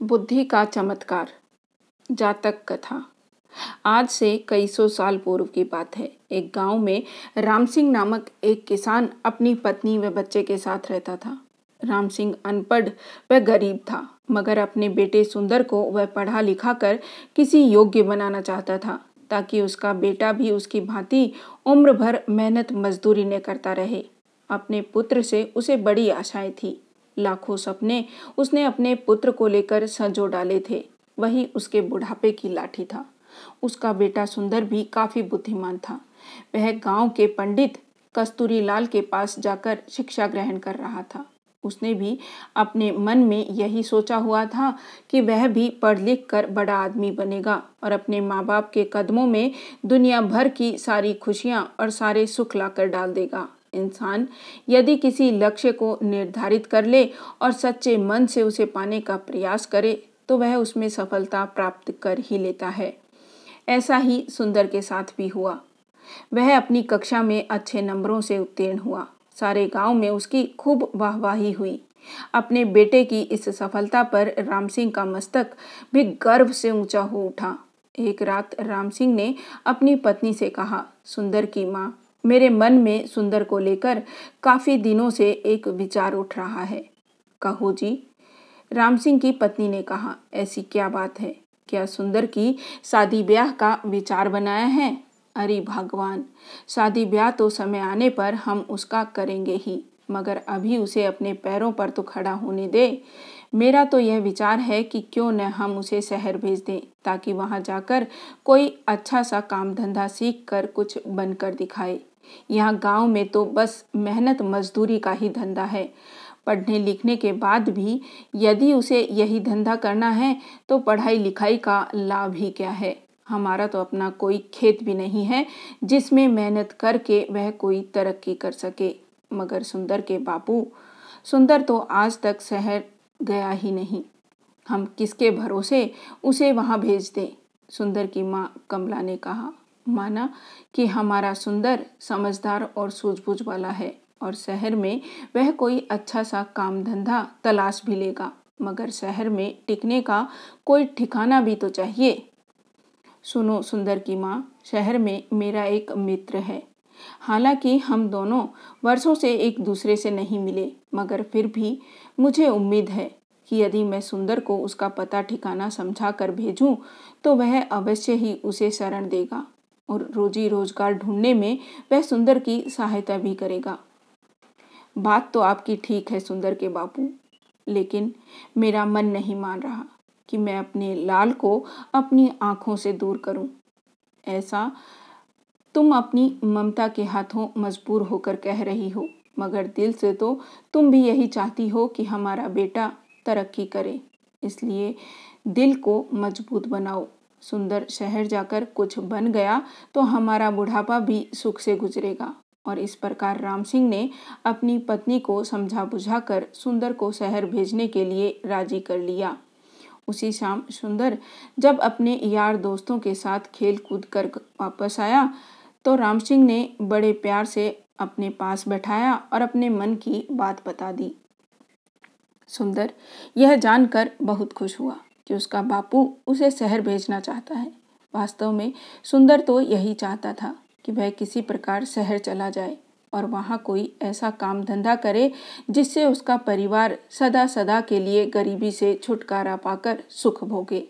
बुद्धि का चमत्कार। जातक कथा। आज से कई सौ साल पूर्व की बात है। एक गाँव में राम सिंह नामक एक किसान अपनी पत्नी व बच्चे के साथ रहता था। राम सिंह अनपढ़ व गरीब था, मगर अपने बेटे सुंदर को वह पढ़ा लिखा कर किसी योग्य बनाना चाहता था, ताकि उसका बेटा भी उसकी भांति उम्र भर मेहनत मजदूरी ने करता रहे। अपने पुत्र से उसे बड़ी आशाएँ थी। लाखों सपने उसने अपने पुत्र को लेकर संजो डाले थे। वही उसके बुढ़ापे की लाठी था। उसका बेटा सुंदर भी काफ़ी बुद्धिमान था। वह गाँव के पंडित कस्तूरी लाल के पास जाकर शिक्षा ग्रहण कर रहा था। उसने भी अपने मन में यही सोचा हुआ था कि वह भी पढ़ लिख कर बड़ा आदमी बनेगा और अपने माँ बाप के कदमों में दुनिया भर की सारी खुशियाँ और सारे सुख लाकर डाल देगा। इंसान यदि किसी लक्ष्य को निर्धारित कर ले और सच्चे मन से उसे पाने का प्रयास करे तो वह उसमें सफलता प्राप्त कर ही लेता है। ऐसा ही सुंदर के साथ भी हुआ। वह अपनी कक्षा में अच्छे नंबरों से उत्तीर्ण हुआ। सारे गाँव में उसकी खूब वाहवाही हुई। अपने बेटे की इस सफलता पर राम सिंह का मस्तक भी गर्व से ऊँचा हो उठा। एक रात राम सिंह ने अपनी पत्नी से कहा, सुंदर की माँ मेरे मन में सुंदर को लेकर काफ़ी दिनों से एक विचार उठ रहा है। कहो जी, राम सिंह की पत्नी ने कहा, ऐसी क्या बात है? क्या सुंदर की शादी ब्याह का विचार बनाया है? अरे भगवान, शादी ब्याह तो समय आने पर हम उसका करेंगे ही, मगर अभी उसे अपने पैरों पर तो खड़ा होने दे। मेरा तो यह विचार है कि क्यों न हम उसे शहर भेज दें, ताकि वहाँ जाकर कोई अच्छा सा काम धंधा सीख कर कुछ बनकर दिखाए। यहाँ गाँव में तो बस मेहनत मजदूरी का ही धंधा है। पढ़ने लिखने के बाद भी यदि उसे यही धंधा करना है तो पढ़ाई लिखाई का लाभ ही क्या है? हमारा तो अपना कोई खेत भी नहीं है, जिसमें मेहनत करके वह कोई तरक्की कर सके। मगर सुंदर के बापू, सुंदर तो आज तक शहर गया ही नहीं। हम किसके भरोसे उसे वहाँ भेज दें? सुंदर की माँ कमला ने कहा। माना कि हमारा सुंदर, समझदार और सूझबूझ वाला है और शहर में वह कोई अच्छा सा काम धंधा तलाश भी लेगा, मगर शहर में टिकने का कोई ठिकाना भी तो चाहिए। सुनो सुंदर की माँ, शहर में मेरा एक मित्र है। हालाँकि हम दोनों वर्षों से एक दूसरे से नहीं मिले, मगर फिर भी मुझे उम्मीद है कि यदि मैं सुंदर को उसका पता ठिकाना समझा कर भेजूं तो वह अवश्य ही उसे शरण देगा। और रोजी रोज़गार ढूँढने में वह सुंदर की सहायता भी करेगा। बात तो आपकी ठीक है सुंदर के बापू, लेकिन मेरा मन नहीं मान रहा कि मैं अपने लाल को अपनी आँखों से दूर करूँ। ऐसा तुम अपनी ममता के हाथों मजबूर होकर कह रही हो, मगर दिल से तो तुम भी यही चाहती हो कि हमारा बेटा तरक्की करे, इसलिए दिल को मज़बूत बनाओ। सुंदर शहर जाकर कुछ बन गया तो हमारा बुढ़ापा भी सुख से गुजरेगा। और इस प्रकार राम सिंह ने अपनी पत्नी को समझा बुझाकर सुंदर को शहर भेजने के लिए राज़ी कर लिया। उसी शाम सुंदर जब अपने यार दोस्तों के साथ खेल कूद कर वापस आया तो राम सिंह ने बड़े प्यार से अपने पास बैठाया और अपने मन की बात बता दी। सुंदर, यह जानकर बहुत खुश हुआ। कि उसका बापू उसे शहर भेजना चाहता है। वास्तव में सुंदर तो यही चाहता था कि वह किसी प्रकार शहर चला जाए और वहाँ कोई ऐसा काम धंधा करे जिससे उसका परिवार सदा सदा के लिए गरीबी से छुटकारा पाकर सुख भोगे।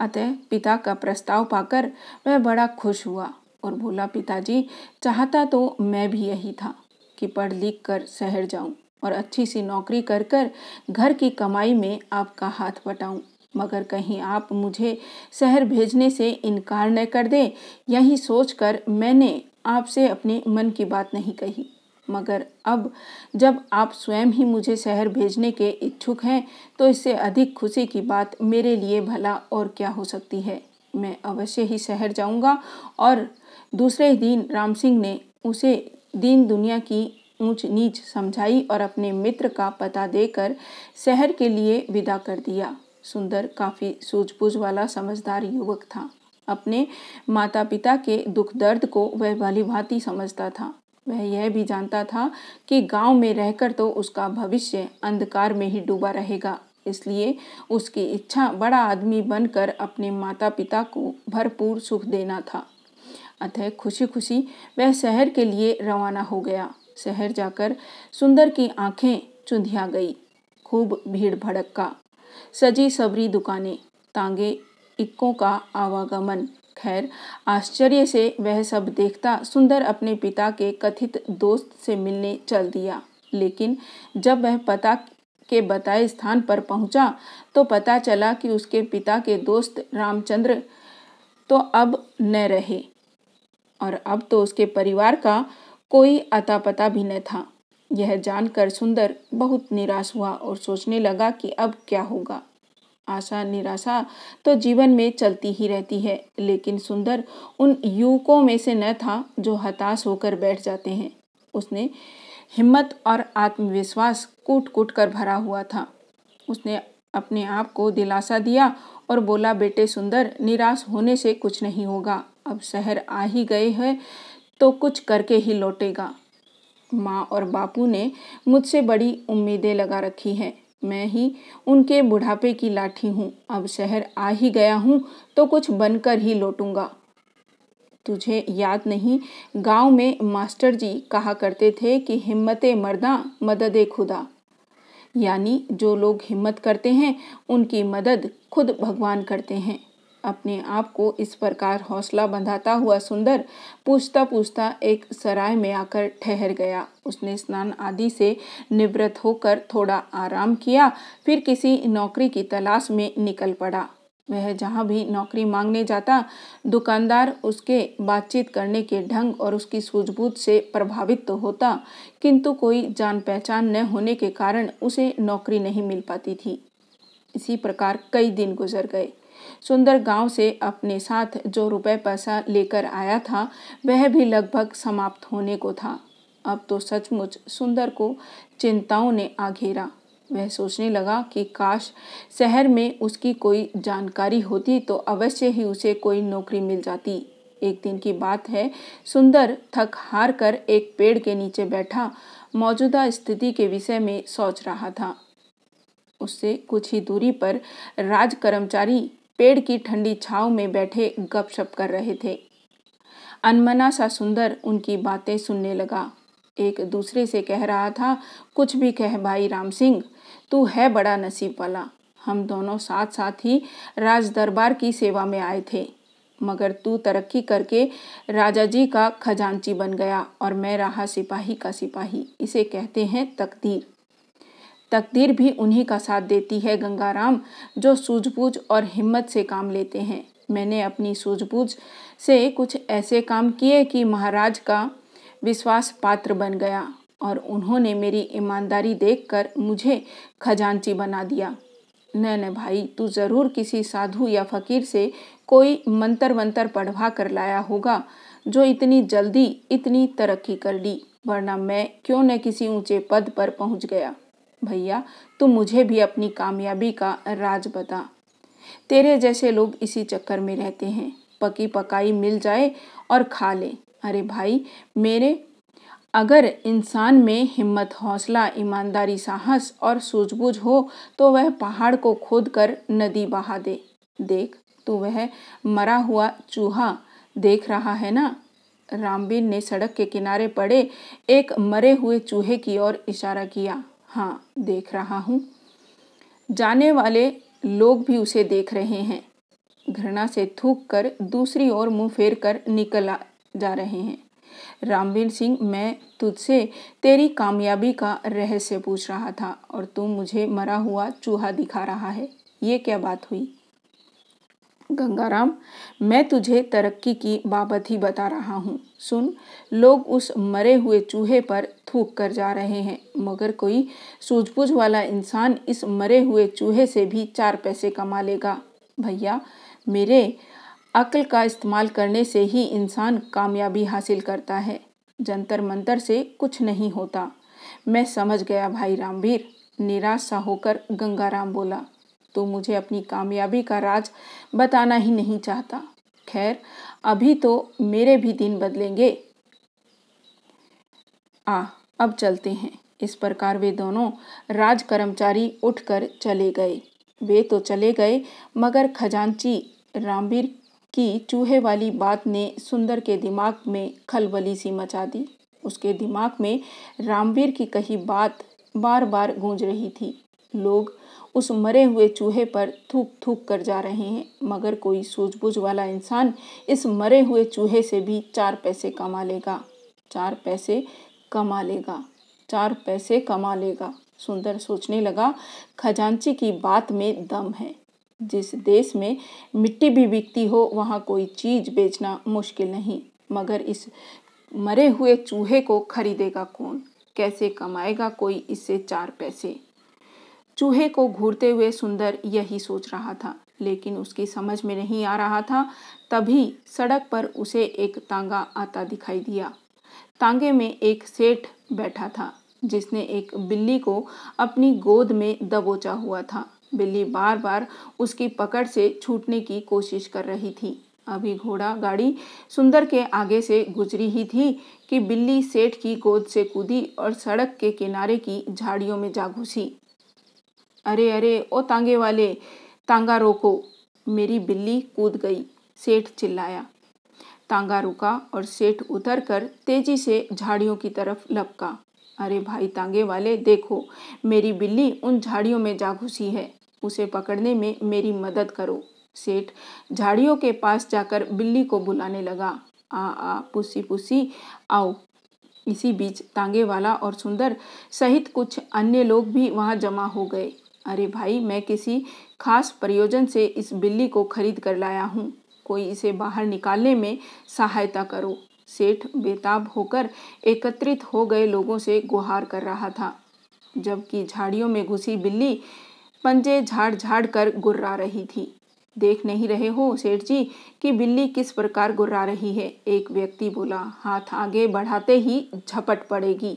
अतः पिता का प्रस्ताव पाकर वह बड़ा खुश हुआ और बोला, पिताजी, चाहता तो मैं भी यही था कि पढ़ लिख कर शहर जाऊँ। और अच्छी सी नौकरी कर कर घर की कमाई में आपका हाथ बटाऊं। मगर कहीं आप मुझे शहर भेजने से इनकार न कर दें, यही सोचकर मैंने आपसे अपने मन की बात नहीं कही। मगर अब जब आप स्वयं ही मुझे शहर भेजने के इच्छुक हैं तो इससे अधिक खुशी की बात मेरे लिए भला और क्या हो सकती है? मैं अवश्य ही शहर जाऊँगा और दूसरे दिन राम सिंह ने उसे दीन दुनिया की ऊंच नीच समझाई और अपने मित्र का पता देकर शहर के लिए विदा कर दिया। सुंदर, काफ़ी सूझबूझ वाला, समझदार युवक था। अपने माता पिता के दुख दर्द को वह भली भांति समझता था। वह यह भी जानता था कि गाँव में रहकर तो उसका भविष्य अंधकार में ही डूबा रहेगा। इसलिए उसकी इच्छा बड़ा आदमी बनकर अपने माता पिता को भरपूर सुख देना था। अतः खुशी खुशी वह शहर के लिए रवाना हो गया। शहर जाकर सुंदर की आँखें चुंधिया गई। खूब भीड़ भड़का सजी सबरी दुकानें। तांगे इक्कों का आवागमन। खैर, आश्चर्य से वह सब देखता सुंदर अपने पिता के कथित दोस्त से मिलने चल दिया। लेकिन जब वह पता के बताए स्थान पर पहुँचा तो पता चला कि उसके पिता के दोस्त रामचंद्र तो अब न रहे। और अब तो उसके परिवार का कोई अता पता भी न था। यह जानकर सुंदर बहुत निराश हुआ और सोचने लगा कि अब क्या होगा। आशा निराशा तो जीवन में चलती ही रहती है, लेकिन सुंदर उन युवकों में से न था जो हताश होकर बैठ जाते हैं। उसने हिम्मत और आत्मविश्वास कूट कूट कर भरा हुआ था। उसने अपने आप को दिलासा दिया और बोला, बेटे सुंदर, निराश होने से कुछ नहीं होगा। अब शहर आ ही गए हैं तो कुछ करके ही लौटेगा। माँ और बापू ने मुझसे बड़ी उम्मीदें लगा रखी हैं। मैं ही उनके बुढ़ापे की लाठी हूँ। अब शहर आ ही गया हूँ तो कुछ बनकर ही लौटूँगा। तुझे याद नहीं, गाँव में मास्टर जी कहा करते थे कि हिम्मत मर्दा मदद खुदा। यानी जो लोग हिम्मत करते हैं, उनकी मदद खुद भगवान करते हैं। अपने आप को इस प्रकार हौसला बंधाता हुआ सुंदर पूछता पूछता एक सराय में आकर ठहर गया। उसने स्नान आदि से निवृत्त होकर थोड़ा आराम किया, फिर किसी नौकरी की तलाश में निकल पड़ा। वह जहाँ भी नौकरी मांगने जाता, दुकानदार उसके बातचीत करने के ढंग और उसकी सूझबूझ से प्रभावित तो होता, किंतु कोई जान पहचान न होने के कारण उसे नौकरी नहीं मिल पाती थी। इसी प्रकार कई दिन गुजर गए। सुंदर गाँव से अपने साथ जो रुपए पैसा लेकर आया था, वह भी लगभग समाप्त होने को था। अब तो सचमुच सुंदर को चिंताओं ने आघेरा। वह सोचने लगा कि काश शहर में उसकी कोई जानकारी होती तो अवश्य ही उसे कोई नौकरी मिल जाती। एक दिन की बात है, सुंदर थक हार कर एक पेड़ के नीचे बैठा, मौजूदा स्थिति के विषय में सोच रहा था। उससे कुछ ही दूरी पर राज कर्मचारी पेड़ की ठंडी छाव में बैठे गपशप कर रहे थे। अनमना सा सुंदर उनकी बातें सुनने लगा। एक दूसरे से कह रहा था, कुछ भी कह भाई राम सिंह, तू है बड़ा नसीब वाला। हम दोनों साथ साथ ही राज दरबार की सेवा में आए थे। मगर तू तरक्की करके राजा जी का खजांची बन गया और मैं रहा सिपाही का सिपाही। इसे कहते हैं तकदीर। तकदीर भी उन्हीं का साथ देती है गंगाराम, जो सूझबूझ और हिम्मत से काम लेते हैं। मैंने अपनी सूझबूझ से कुछ ऐसे काम किए कि महाराज का विश्वास पात्र बन गया और उन्होंने मेरी ईमानदारी देखकर मुझे खजांची बना दिया। न न भाई, तू ज़रूर किसी साधु या फकीर से कोई मंत्र वंतर पढ़वा कर लाया होगा, जो इतनी जल्दी इतनी तरक्की कर ली, वरना मैं क्यों न किसी ऊँचे पद पर पहुँच गया। भैया, तू मुझे भी अपनी कामयाबी का राज बता। तेरे जैसे लोग इसी चक्कर में रहते हैं। पकी पकाई मिल जाए और खा ले। अरे भाई, मेरे अगर इंसान में हिम्मत, हौसला, ईमानदारी, साहस और सूझबूझ हो तो वह पहाड़ को खोद कर नदी बहा दे। देख तो वह मरा हुआ चूहा देख रहा है ना? रामबीर ने सड़क के किनारे पड़े एक मरे हुए चूहे की ओर इशारा किया। हाँ देख रहा हूँ। जाने वाले लोग भी उसे देख रहे हैं। घृणा से थूक कर दूसरी ओर मुँह फेर कर निकल जा रहे हैं। रामवीर सिंह, मैं तुझसे तेरी कामयाबी का रहस्य पूछ रहा था और तुम मुझे मरा हुआ चूहा दिखा रहा है। ये क्या बात हुई? गंगाराम, मैं तुझे तरक्की की बाबत ही बता रहा हूँ। सुन, लोग उस मरे हुए चूहे पर थूक कर जा रहे हैं, मगर कोई सूझबूझ वाला इंसान इस मरे हुए चूहे से भी चार पैसे कमा लेगा। भैया, मेरे अक्ल का इस्तेमाल करने से ही इंसान कामयाबी हासिल करता है। जंतर मंतर से कुछ नहीं होता। मैं समझ गया भाई रामवीर, निराश सा होकर गंगाराम बोला। तो मुझे अपनी कामयाबी का राज बताना ही नहीं चाहता। खैर, अभी तो मेरे भी दिन बदलेंगे। आ, अब चलते हैं। इस प्रकार वे दोनों राज कर्मचारी उठकर चले गए। वे तो चले गए, मगर खजांची रामवीर की चूहे वाली बात ने सुंदर के दिमाग में खलबली सी मचा दी। उसके दिमाग में रामवीर की कही बात बार बार गूंज रही थी। लोग उस मरे हुए चूहे पर थूक थूक कर जा रहे हैं। मगर कोई सूझबूझ वाला इंसान इस मरे हुए चूहे से भी चार पैसे कमा लेगा। चार पैसे कमा लेगा। चार पैसे कमा लेगा। सुंदर सोचने लगा, खजांची की बात में दम है। जिस देश में मिट्टी भी बिकती हो, वहाँ कोई चीज़ बेचना मुश्किल नहीं। मगर इस मरे हुए चूहे को खरीदेगा कौन? कैसे कमाएगा कोई इससे चार पैसे? चूहे को घूरते हुए सुंदर यही सोच रहा था। लेकिन उसकी समझ में नहीं आ रहा था, तभी सड़क पर उसे एक तांगा आता दिखाई दिया। तांगे में एक सेठ बैठा था, जिसने एक बिल्ली को अपनी गोद में दबोचा हुआ था। बिल्ली बार बार उसकी पकड़ से छूटने की कोशिश कर रही थी। अभी घोड़ा गाड़ी सुंदर के आगे से गुजरी ही थी कि बिल्ली सेठ की गोद से कूदी और सड़क के किनारे की झाड़ियों में जा घुसी। अरे अरे, ओ तांगे वाले, तांगा रोको। मेरी बिल्ली कूद गई, सेठ चिल्लाया। तांगा रुका और सेठ उतर कर तेज़ी से झाड़ियों की तरफ़ लपका। अरे भाई तांगे वाले, देखो, मेरी बिल्ली उन झाड़ियों में जा घुसी है। उसे पकड़ने में मेरी मदद करो। सेठ झाड़ियों के पास जाकर बिल्ली को बुलाने लगा। आ आ पुसी पुसी आओ। इसी बीच तांगे वाला और सुंदर सहित कुछ अन्य लोग भी वहाँ जमा हो गए। अरे भाई, मैं किसी खास प्रयोजन से इस बिल्ली को खरीद कर लाया हूँ। कोई इसे बाहर निकालने में सहायता करो। सेठ बेताब होकर एकत्रित हो गए लोगों से गुहार कर रहा था, जबकि झाड़ियों में घुसी बिल्ली पंजे झाड़ झाड़ कर गुर्रा रही थी। देख नहीं रहे हो सेठ जी, कि बिल्ली किस प्रकार गुर्रा रही है? एक व्यक्ति बोला, हाथ आगे बढ़ाते ही झपट पड़ेगी।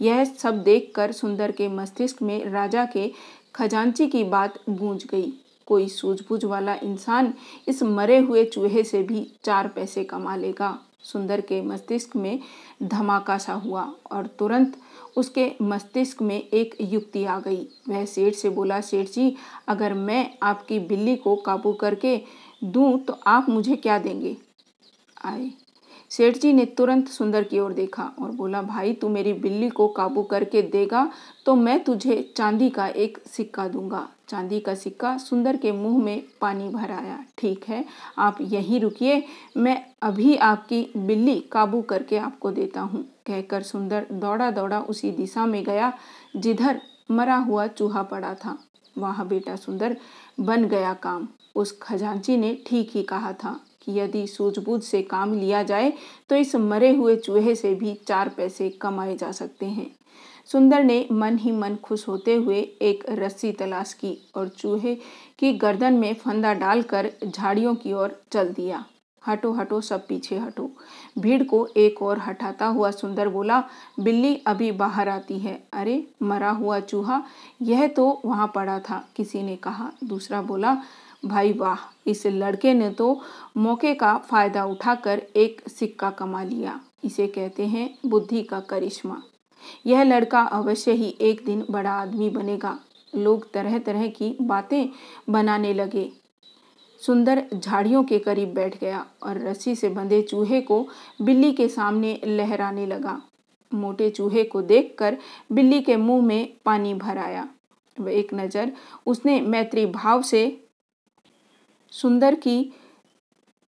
यह सब देखकर सुंदर के मस्तिष्क में राजा के खजांची की बात गूंज गई। कोई सूझबूझ वाला इंसान इस मरे हुए चूहे से भी चार पैसे कमा लेगा। सुंदर के मस्तिष्क में धमाका सा हुआ और तुरंत उसके मस्तिष्क में एक युक्ति आ गई। वह सेठ से बोला, सेठ जी, अगर मैं आपकी बिल्ली को काबू करके दूँ तो आप मुझे क्या देंगे? आए। सेठ जी ने तुरंत सुंदर की ओर देखा और बोला, भाई, तू मेरी बिल्ली को काबू करके देगा तो मैं तुझे चांदी का एक सिक्का दूँगा। चांदी का सिक्का सुंदर के मुँह में पानी भर आया। ठीक है, आप यहीं रुकिए, मैं अभी आपकी बिल्ली काबू करके आपको देता हूँ। कहकर सुंदर दौड़ा दौड़ा उसी दिशा में गया, जिधर मरा हुआ चूहा पड़ा था। वहाँ बेटा सुंदर, बन गया काम, उस खजांची ने ठीक ही कहा था। कि यदि सूझबूझ से काम लिया जाए तो इस मरे हुए चूहे से भी चार पैसे कमाए जा सकते हैं। सुंदर ने मन ही मन खुश होते हुए एक रस्सी तलाश की और चूहे की गर्दन में फंदा डालकर झाड़ियों की ओर चल दिया। हटो हटो, सब पीछे हटो। भीड़ को एक और हटाता हुआ सुंदर बोला, बिल्ली अभी बाहर आती है। अरे, मरा हुआ चूहा? यह तो वहाँ पड़ा था, किसी ने कहा। दूसरा बोला भाई वाह, इस लड़के ने तो मौके का फ़ायदा उठाकर एक सिक्का कमा लिया। इसे कहते हैं बुद्धि का करिश्मा। यह लड़का अवश्य ही एक दिन बड़ा आदमी बनेगा। लोग तरह तरह की बातें बनाने लगे। सुंदर झाड़ियों के करीब बैठ गया और रस्सी से बंधे चूहे को बिल्ली के सामने लहराने लगा। मोटे चूहे को देखकर बिल्ली के मुँह में पानी भर आया। वह एक नज़र उसने मैत्री भाव से सुंदर की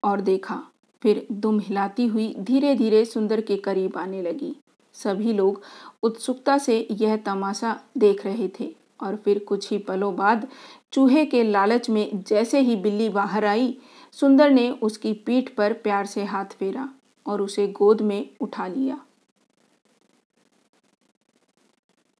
और देखा। फिर दुम हिलाती हुई धीरे धीरे सुंदर के करीब आने लगी। सभी लोग उत्सुकता से यह तमाशा देख रहे थे और फिर कुछ ही पलों बाद चूहे के लालच में जैसे ही बिल्ली बाहर आई, सुंदर ने उसकी पीठ पर प्यार से हाथ फेरा और उसे गोद में उठा लिया।